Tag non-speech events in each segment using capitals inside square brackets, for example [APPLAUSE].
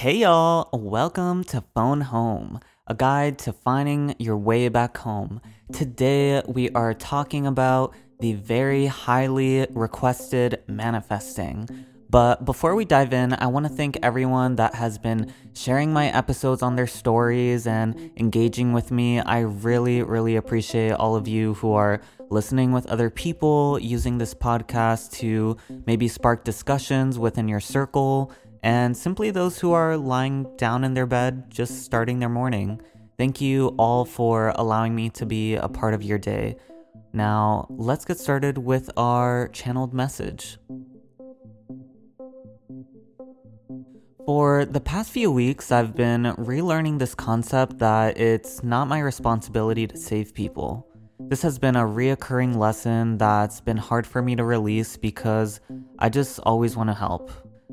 Hey y'all, welcome to Phone Home, a guide to finding your way back home. Today we are talking about the very highly requested manifesting. But before we dive in, I want to thank everyone that has been sharing my episodes on their stories and engaging with me. I really, really appreciate all of you who are listening with other people, using this podcast to maybe spark discussions within your circle, and simply those who are lying down in their bed, just starting their morning. Thank you all for allowing me to be a part of your day. Now, let's get started with our channeled message. For the past few weeks, I've been relearning this concept that it's not my responsibility to save people. This has been a reoccurring lesson that's been hard for me to release because I just always want to help.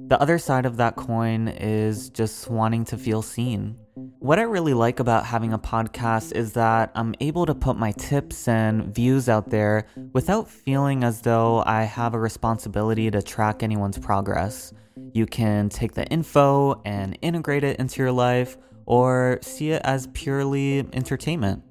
The other side of that coin is just wanting to feel seen. What I really like about having a podcast is that I'm able to put my tips and views out there without feeling as though I have a responsibility to track anyone's progress. You can take the info and integrate it into your life or see it as purely entertainment.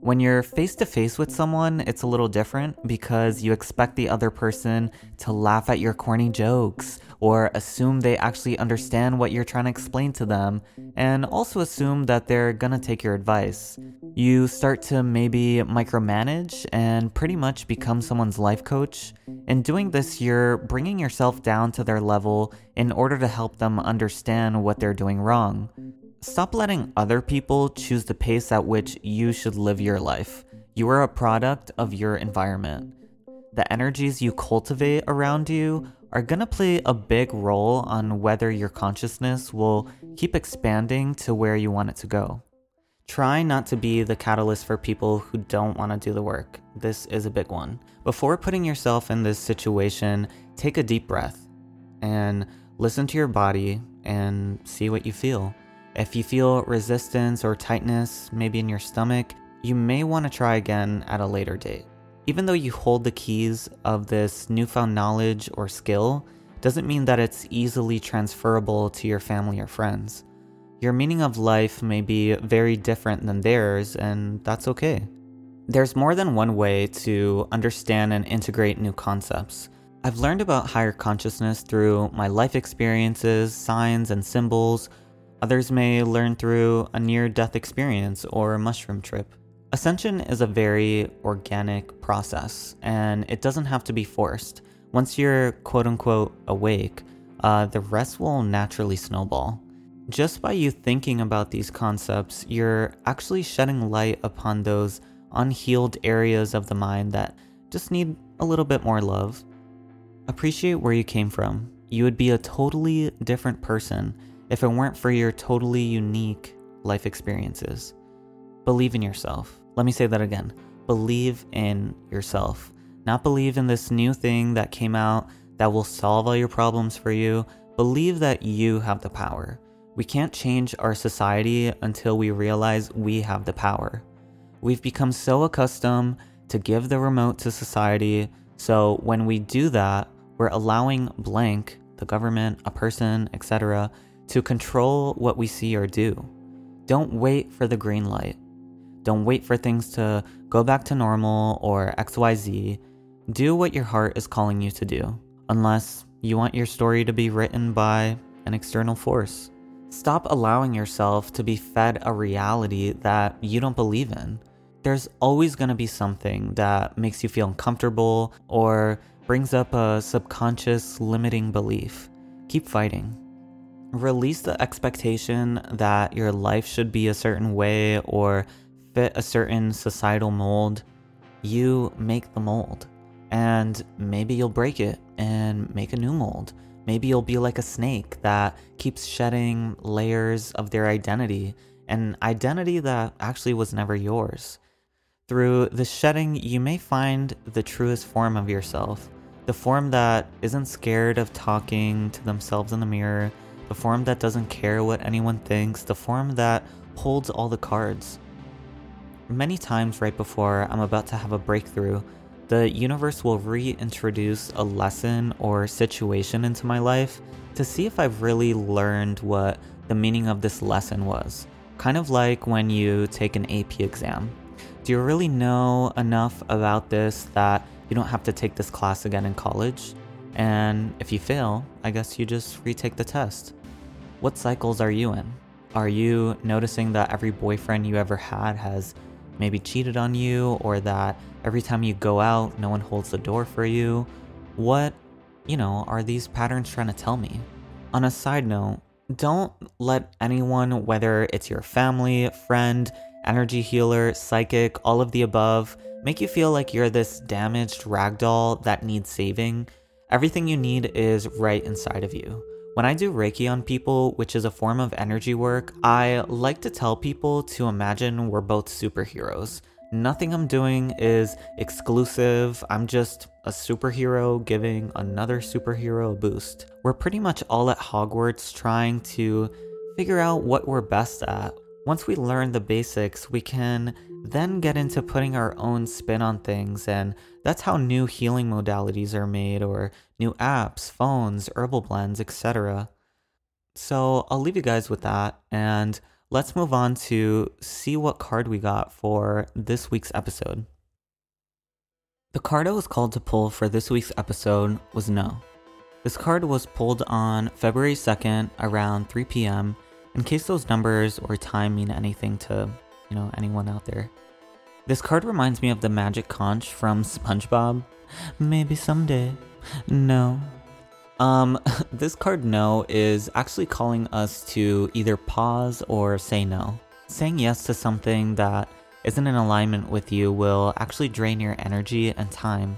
When you're face to face with someone, it's a little different because you expect the other person to laugh at your corny jokes or assume they actually understand what you're trying to explain to them, and also assume that they're gonna take your advice. You start to maybe micromanage and pretty much become someone's life coach. In doing this, you're bringing yourself down to their level in order to help them understand what they're doing wrong. Stop letting other people choose the pace at which you should live your life. You are a product of your environment. The energies you cultivate around you are going to play a big role on whether your consciousness will keep expanding to where you want it to go. Try not to be the catalyst for people who don't want to do the work. This is a big one. Before putting yourself in this situation, take a deep breath and listen to your body and see what you feel. If you feel resistance or tightness, maybe in your stomach, you may want to try again at a later date. Even though you hold the keys of this newfound knowledge or skill, doesn't mean that it's easily transferable to your family or friends. Your meaning of life may be very different than theirs, and that's okay. There's more than one way to understand and integrate new concepts. I've learned about higher consciousness through my life experiences, signs, and symbols. Others may learn through a near death experience or a mushroom trip. Ascension is a very organic process, and it doesn't have to be forced. Once you're quote unquote awake, uh, the rest will naturally snowball. Just by you thinking about these concepts, you're actually shedding light upon those unhealed areas of the mind that just need a little bit more love. Appreciate where you came from. You would be a totally different person if it weren't for your totally unique life experiences. Believe in yourself. Let me say that again. Believe in yourself. Not believe in this new thing that came out that will solve all your problems for you. Believe that you have the power. We can't change our society until we realize we have the power. We've become so accustomed to give the remote to society, so when we do that, we're allowing blank, the government, a person, etc., to control what we see or do. Don't wait for the green light. Don't wait for things to go back to normal or XYZ. Do what your heart is calling you to do, unless you want your story to be written by an external force. Stop allowing yourself to be fed a reality that you don't believe in. There's always going to be something that makes you feel uncomfortable or brings up a subconscious limiting belief. Keep fighting. Release the expectation that your life should be a certain way or fit a certain societal mold, you make the mold. And maybe you'll break it and make a new mold. Maybe you'll be like a snake that keeps shedding layers of their identity, an identity that actually was never yours. Through the shedding, you may find the truest form of yourself, the form that isn't scared of talking to themselves in the mirror, the form that doesn't care what anyone thinks, the form that holds all the cards. Many times, right before I'm about to have a breakthrough, the universe will reintroduce a lesson or situation into my life to see if I've really learned what the meaning of this lesson was. Kind of like when you take an AP exam. Do you really know enough about this that you don't have to take this class again in college? And if you fail, I guess you just retake the test. What cycles are you in? Are you noticing that every boyfriend you ever had has maybe cheated on you, or that every time you go out, no one holds the door for you? What, you know, are these patterns trying to tell me? On a side note, don't let anyone, whether it's your family, friend, energy healer, psychic, all of the above, make you feel like you're this damaged ragdoll that needs saving. Everything you need is right inside of you. When I do Reiki on people, which is a form of energy work, I like to tell people to imagine we're both superheroes. Nothing I'm doing is exclusive. I'm just a superhero giving another superhero a boost. We're pretty much all at Hogwarts trying to figure out what we're best at. Once we learn the basics, we can then get into putting our own spin on things, and that's how new healing modalities are made, or new apps, phones, herbal blends, etc. So I'll leave you guys with that, and let's move on to see what card we got for this week's episode. The card I was called to pull for this week's episode was No. This card was pulled on February 2nd around 3 p.m. in case those numbers or time mean anything to, you know, anyone out there. This card reminds me of the magic conch from SpongeBob. Maybe someday. No. Um, [LAUGHS] this card no is actually calling us to either pause or say no. Saying yes to something that isn't in alignment with you will actually drain your energy and time.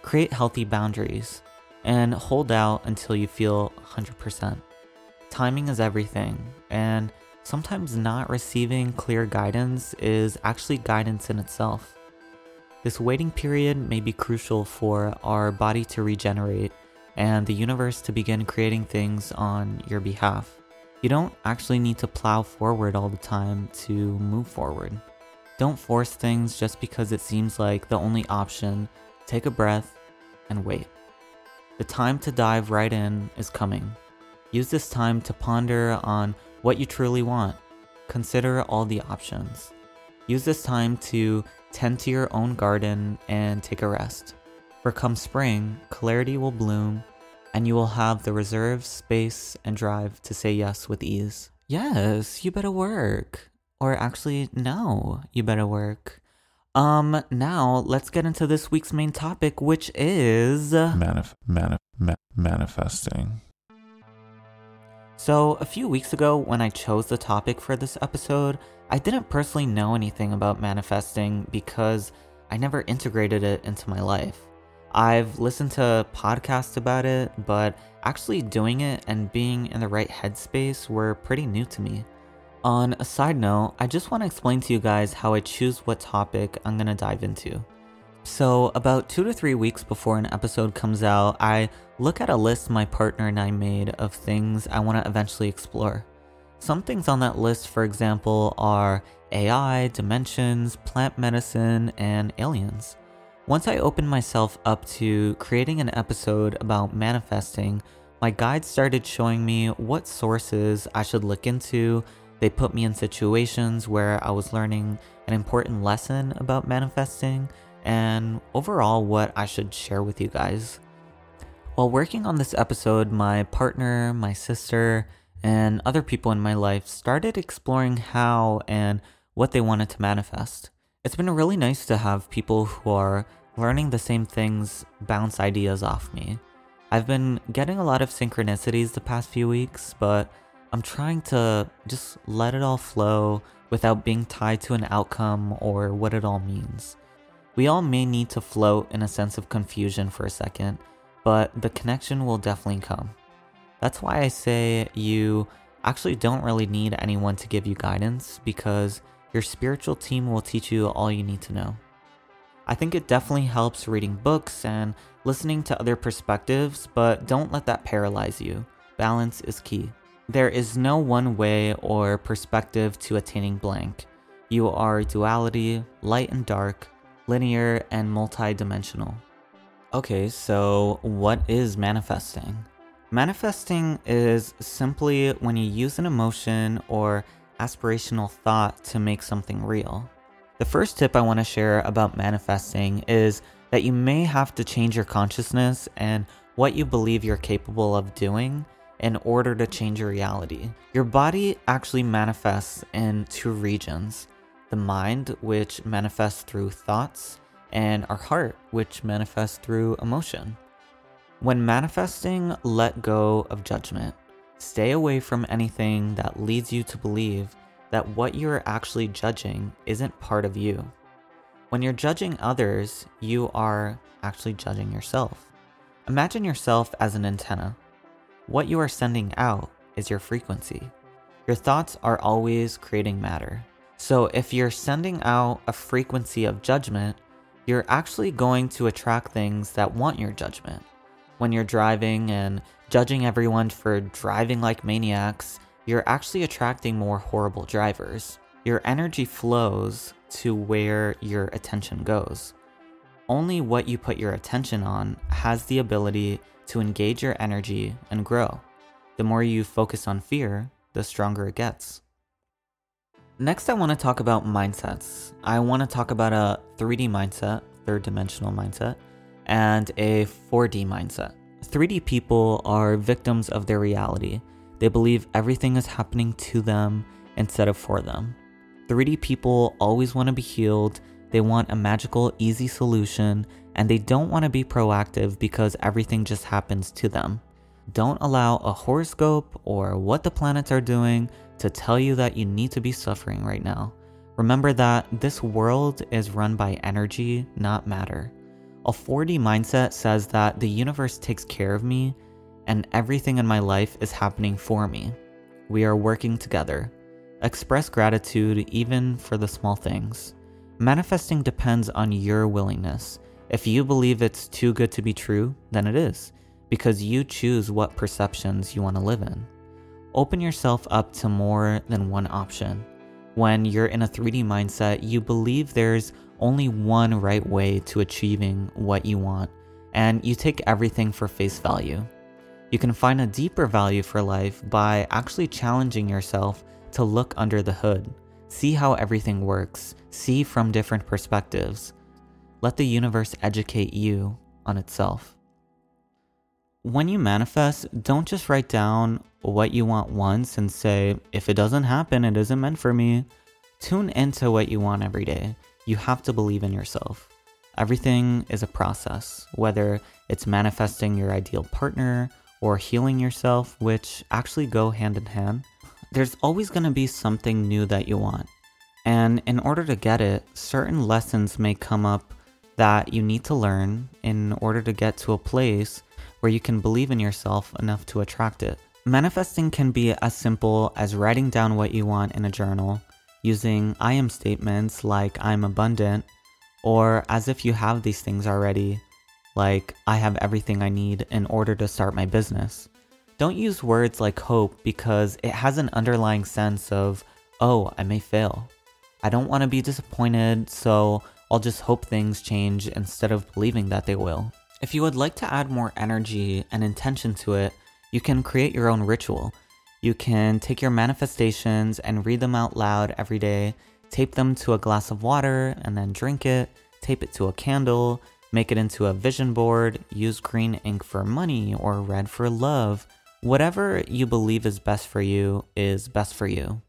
Create healthy boundaries and hold out until you feel 100%. Timing is everything, and sometimes not receiving clear guidance is actually guidance in itself. This waiting period may be crucial for our body to regenerate and the universe to begin creating things on your behalf. You don't actually need to plow forward all the time to move forward. Don't force things just because it seems like the only option. Take a breath and wait. The time to dive right in is coming. Use this time to ponder on what you truly want. Consider all the options. Use this time to tend to your own garden and take a rest. For come spring, clarity will bloom and you will have the reserve, space, and drive to say yes with ease. Yes, you better work. Or actually, no, you better work. Um, now let's get into this week's main topic, which is Manif- manif- ma- manifesting. So, a few weeks ago, when I chose the topic for this episode, I didn't personally know anything about manifesting because I never integrated it into my life. I've listened to podcasts about it, but actually doing it and being in the right headspace were pretty new to me. On a side note, I just want to explain to you guys how I choose what topic I'm going to dive into. So, about two to three weeks before an episode comes out, I look at a list my partner and I made of things I want to eventually explore. Some things on that list, for example, are AI, dimensions, plant medicine, and aliens. Once I opened myself up to creating an episode about manifesting, my guides started showing me what sources I should look into they put me in situations where I was learning an important lesson about manifesting and overall what I should share with you guys. While working on this episode, my partner, my sister, and other people in my life started exploring how and what they wanted to manifest. It's been really nice to have people who are learning the same things bounce ideas off me. I've been getting a lot of synchronicities the past few weeks, but I'm trying to just let it all flow without being tied to an outcome or what it all means. We all may need to float in a sense of confusion for a second, but the connection will definitely come. That's why I say you actually don't really need anyone to give you guidance because your spiritual team will teach you all you need to know. I think it definitely helps reading books and listening to other perspectives, but don't let that paralyze you. Balance is key. There is no one way or perspective to attaining blank. You are duality, light and dark, linear, and multidimensional. Okay, so what is manifesting? Manifesting is simply when you use an emotion or aspirational thought to make something real. The first tip I want to share about manifesting is that you may have to change your consciousness and what you believe you're capable of doing in order to change your reality. Your body actually manifests in two regions the mind, which manifests through thoughts, and our heart, which manifests through emotion. When manifesting, let go of judgment. Stay away from anything that leads you to believe that what you are actually judging isn't part of you. When you're judging others, you are actually judging yourself. Imagine yourself as an antenna. What you are sending out is your frequency. Your thoughts are always creating matter. So if you're sending out a frequency of judgment, you're actually going to attract things that want your judgment. When you're driving and judging everyone for driving like maniacs, you're actually attracting more horrible drivers. Your energy flows to where your attention goes. Only what you put your attention on has the ability to engage your energy and grow. The more you focus on fear, the stronger it gets. Next, I want to talk about mindsets. I want to talk about a 3D mindset, third dimensional mindset, and a 4D mindset. 3D people are victims of their reality. They believe everything is happening to them instead of for them. 3D people always want to be healed they want a magical, easy solution, and they don't want to be proactive because everything just happens to them. Don't allow a horoscope or what the planets are doing to tell you that you need to be suffering right now. Remember that this world is run by energy, not matter. A 4D mindset says that the universe takes care of me and everything in my life is happening for me. We are working together. Express gratitude even for the small things. Manifesting depends on your willingness. If you believe it's too good to be true, then it is, because you choose what perceptions you want to live in. Open yourself up to more than one option. When you're in a 3D mindset, you believe there's only one right way to achieving what you want, and you take everything for face value. You can find a deeper value for life by actually challenging yourself to look under the hood See how everything works. See from different perspectives. Let the universe educate you on itself. When you manifest, don't just write down what you want once and say, if it doesn't happen, it isn't meant for me. Tune into what you want every day. You have to believe in yourself. Everything is a process, whether it's manifesting your ideal partner or healing yourself, which actually go hand in hand there's always going to be something new that you want. And in order to get it, certain lessons may come up that you need to learn in order to get to a place where you can believe in yourself enough to attract it. Manifesting can be as simple as writing down what you want in a journal, using I am statements like I'm abundant, or as if you have these things already, like I have everything I need in order to start my business. Don't use words like hope because it has an underlying sense of, oh, I may fail. I don't want to be disappointed, so I'll just hope things change instead of believing that they will. If you would like to add more energy and intention to it, you can create your own ritual. You can take your manifestations and read them out loud every day, tape them to a glass of water and then drink it, tape it to a candle, make it into a vision board, use green ink for money or red for love Whatever you believe is best for you is best for you.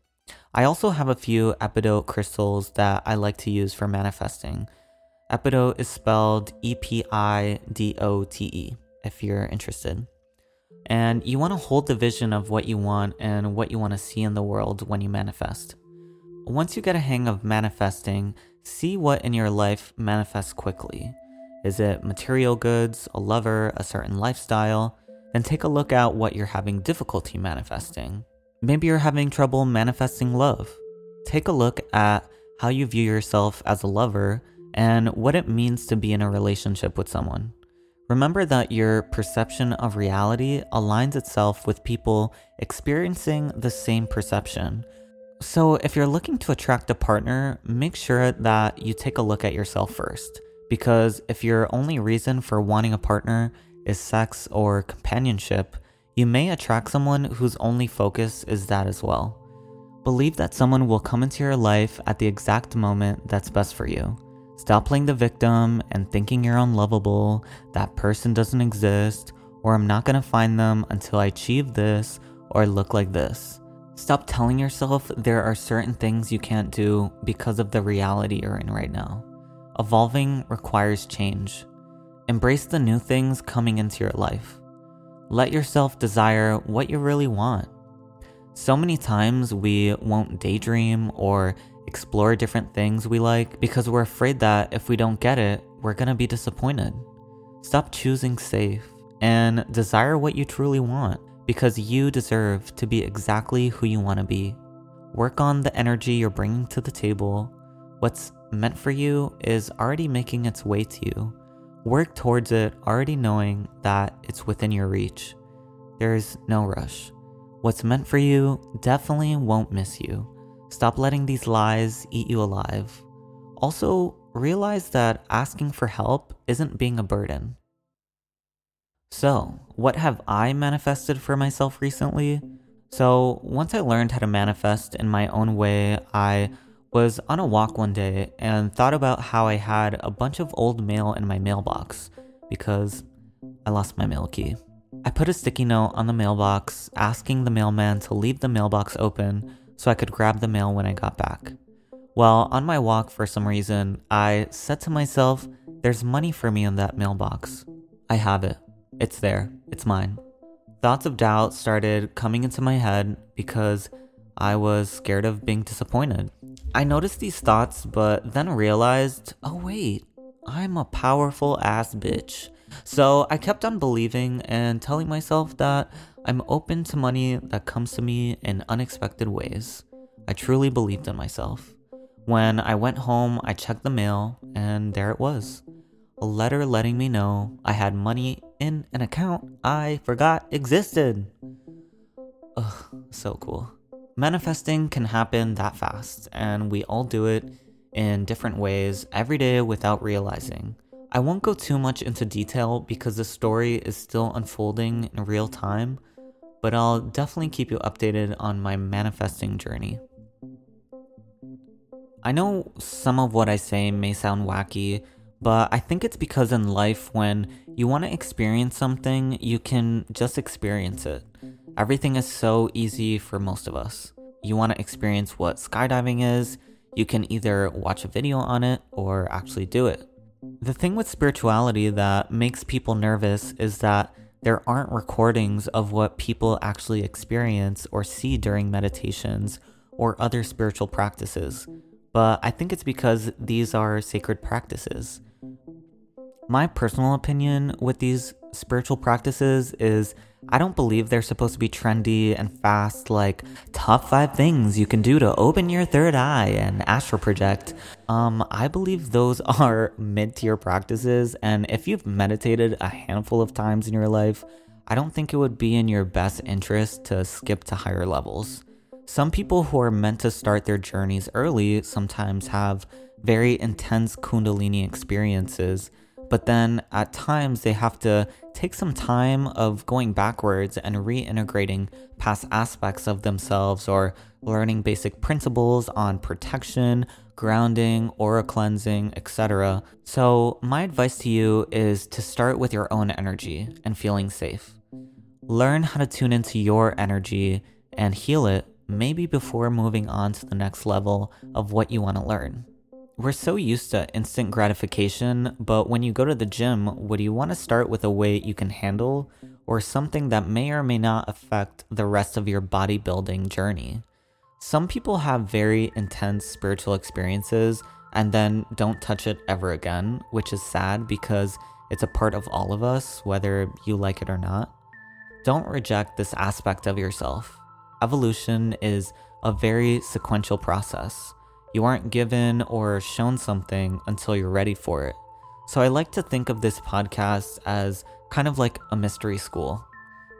I also have a few epidote crystals that I like to use for manifesting. Epidote is spelled E P I D O T E if you're interested. And you want to hold the vision of what you want and what you want to see in the world when you manifest. Once you get a hang of manifesting, see what in your life manifests quickly. Is it material goods, a lover, a certain lifestyle? then take a look at what you're having difficulty manifesting. Maybe you're having trouble manifesting love. Take a look at how you view yourself as a lover and what it means to be in a relationship with someone. Remember that your perception of reality aligns itself with people experiencing the same perception. So, if you're looking to attract a partner, make sure that you take a look at yourself first. Because if your only reason for wanting a partner is sex or companionship, you may attract someone whose only focus is that as well. Believe that someone will come into your life at the exact moment that's best for you. Stop playing the victim and thinking you're unlovable, that person doesn't exist, or I'm not gonna find them until I achieve this or look like this. Stop telling yourself there are certain things you can't do because of the reality you're in right now. Evolving requires change. Embrace the new things coming into your life. Let yourself desire what you really want. So many times we won't daydream or explore different things we like because we're afraid that if we don't get it, we're gonna be disappointed. Stop choosing safe and desire what you truly want because you deserve to be exactly who you want to be. Work on the energy you're bringing to the table. What's meant for you is already making its way to you. Work towards it already knowing that it's within your reach. There's no rush. What's meant for you definitely won't miss you. Stop letting these lies eat you alive. Also, realize that asking for help isn't being a burden. So, what have I manifested for myself recently? So, once I learned how to manifest in my own way, I was on a walk one day and thought about how I had a bunch of old mail in my mailbox because I lost my mail key. I put a sticky note on the mailbox asking the mailman to leave the mailbox open so I could grab the mail when I got back. Well, on my walk, for some reason, I said to myself, There's money for me in that mailbox. I have it. It's there. It's mine. Thoughts of doubt started coming into my head because I was scared of being disappointed. I noticed these thoughts, but then realized, oh wait, I'm a powerful ass bitch. So I kept on believing and telling myself that I'm open to money that comes to me in unexpected ways. I truly believed in myself. When I went home, I checked the mail, and there it was a letter letting me know I had money in an account I forgot existed. Ugh, so cool. Manifesting can happen that fast, and we all do it in different ways every day without realizing. I won't go too much into detail because the story is still unfolding in real time, but I'll definitely keep you updated on my manifesting journey. I know some of what I say may sound wacky, but I think it's because in life, when you want to experience something, you can just experience it. Everything is so easy for most of us. You want to experience what skydiving is, you can either watch a video on it or actually do it. The thing with spirituality that makes people nervous is that there aren't recordings of what people actually experience or see during meditations or other spiritual practices. But I think it's because these are sacred practices. My personal opinion with these spiritual practices is I don't believe they're supposed to be trendy and fast, like top five things you can do to open your third eye and astral project. Um, I believe those [LAUGHS] are mid tier practices, and if you've meditated a handful of times in your life, I don't think it would be in your best interest to skip to higher levels. Some people who are meant to start their journeys early sometimes have very intense Kundalini experiences but then at times they have to take some time of going backwards and reintegrating past aspects of themselves or learning basic principles on protection, grounding, aura cleansing, etc. So, my advice to you is to start with your own energy and feeling safe. Learn how to tune into your energy and heal it maybe before moving on to the next level of what you want to learn. We're so used to instant gratification, but when you go to the gym, would you want to start with a weight you can handle or something that may or may not affect the rest of your bodybuilding journey? Some people have very intense spiritual experiences and then don't touch it ever again, which is sad because it's a part of all of us, whether you like it or not. Don't reject this aspect of yourself. Evolution is a very sequential process. You aren't given or shown something until you're ready for it. So I like to think of this podcast as kind of like a mystery school,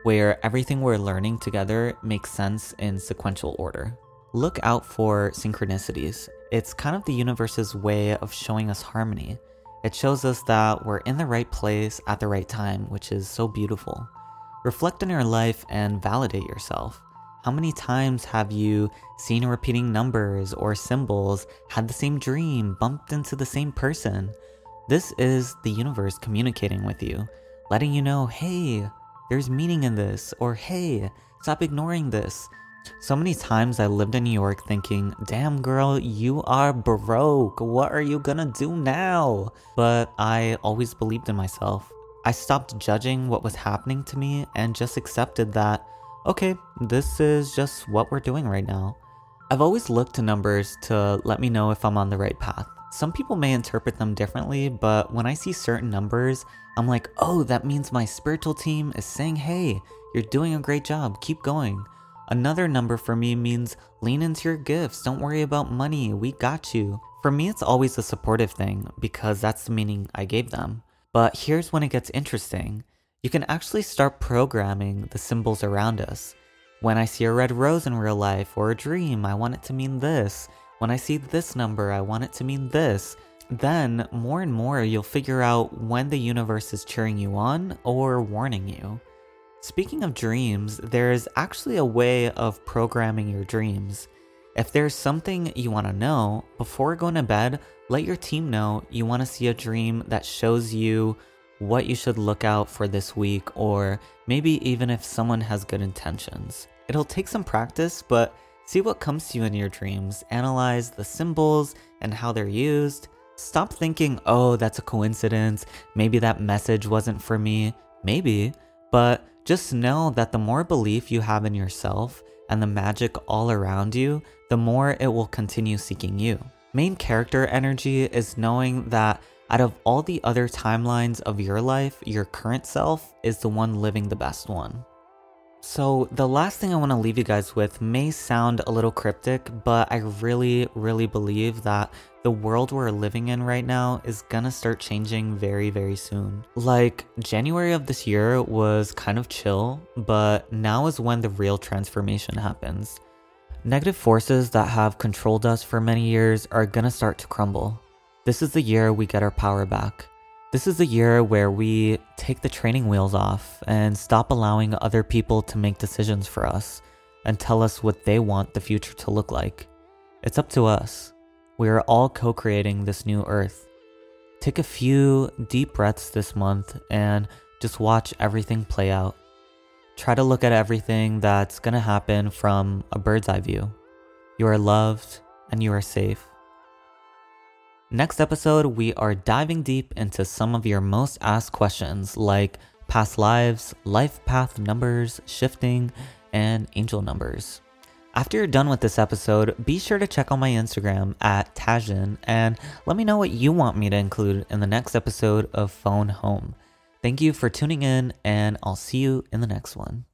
where everything we're learning together makes sense in sequential order. look out for synchronicities. It's kind of the universe's way of showing us harmony. It shows us that we're in the right place at the right time, which is so beautiful. Reflect on your life and validate yourself. How many times have you seen repeating numbers or symbols, had the same dream, bumped into the same person? This is the universe communicating with you, letting you know, hey, there's meaning in this, or hey, stop ignoring this. So many times I lived in New York thinking, damn girl, you are broke. What are you gonna do now? But I always believed in myself. I stopped judging what was happening to me and just accepted that, okay, this is just what we're doing right now. I've always looked to numbers to let me know if I'm on the right path. Some people may interpret them differently, but when I see certain numbers, I'm like, oh, that means my spiritual team is saying, hey, you're doing a great job, keep going. Another number for me means lean into your gifts, don't worry about money, we got you. For me, it's always a supportive thing because that's the meaning I gave them. But here's when it gets interesting you can actually start programming the symbols around us. When I see a red rose in real life or a dream, I want it to mean this. When I see this number, I want it to mean this. Then, more and more, you'll figure out when the universe is cheering you on or warning you. Speaking of dreams, there is actually a way of programming your dreams. If there's something you want to know, before going to bed, let your team know you want to see a dream that shows you what you should look out for this week, or maybe even if someone has good intentions. It'll take some practice, but See what comes to you in your dreams, analyze the symbols and how they're used. Stop thinking, oh, that's a coincidence, maybe that message wasn't for me. Maybe, but just know that the more belief you have in yourself and the magic all around you, the more it will continue seeking you. Main character energy is knowing that out of all the other timelines of your life, your current self is the one living the best one. So, the last thing I want to leave you guys with may sound a little cryptic, but I really, really believe that the world we're living in right now is gonna start changing very, very soon. Like, January of this year was kind of chill, but now is when the real transformation happens. Negative forces that have controlled us for many years are gonna start to crumble. This is the year we get our power back. This is the year where we take the training wheels off and stop allowing other people to make decisions for us and tell us what they want the future to look like. It's up to us. We are all co creating this new earth. Take a few deep breaths this month and just watch everything play out. Try to look at everything that's gonna happen from a bird's eye view. You are loved and you are safe. Next episode, we are diving deep into some of your most asked questions like past lives, life path numbers, shifting, and angel numbers. After you're done with this episode, be sure to check out my Instagram at Tajin and let me know what you want me to include in the next episode of Phone Home. Thank you for tuning in, and I'll see you in the next one.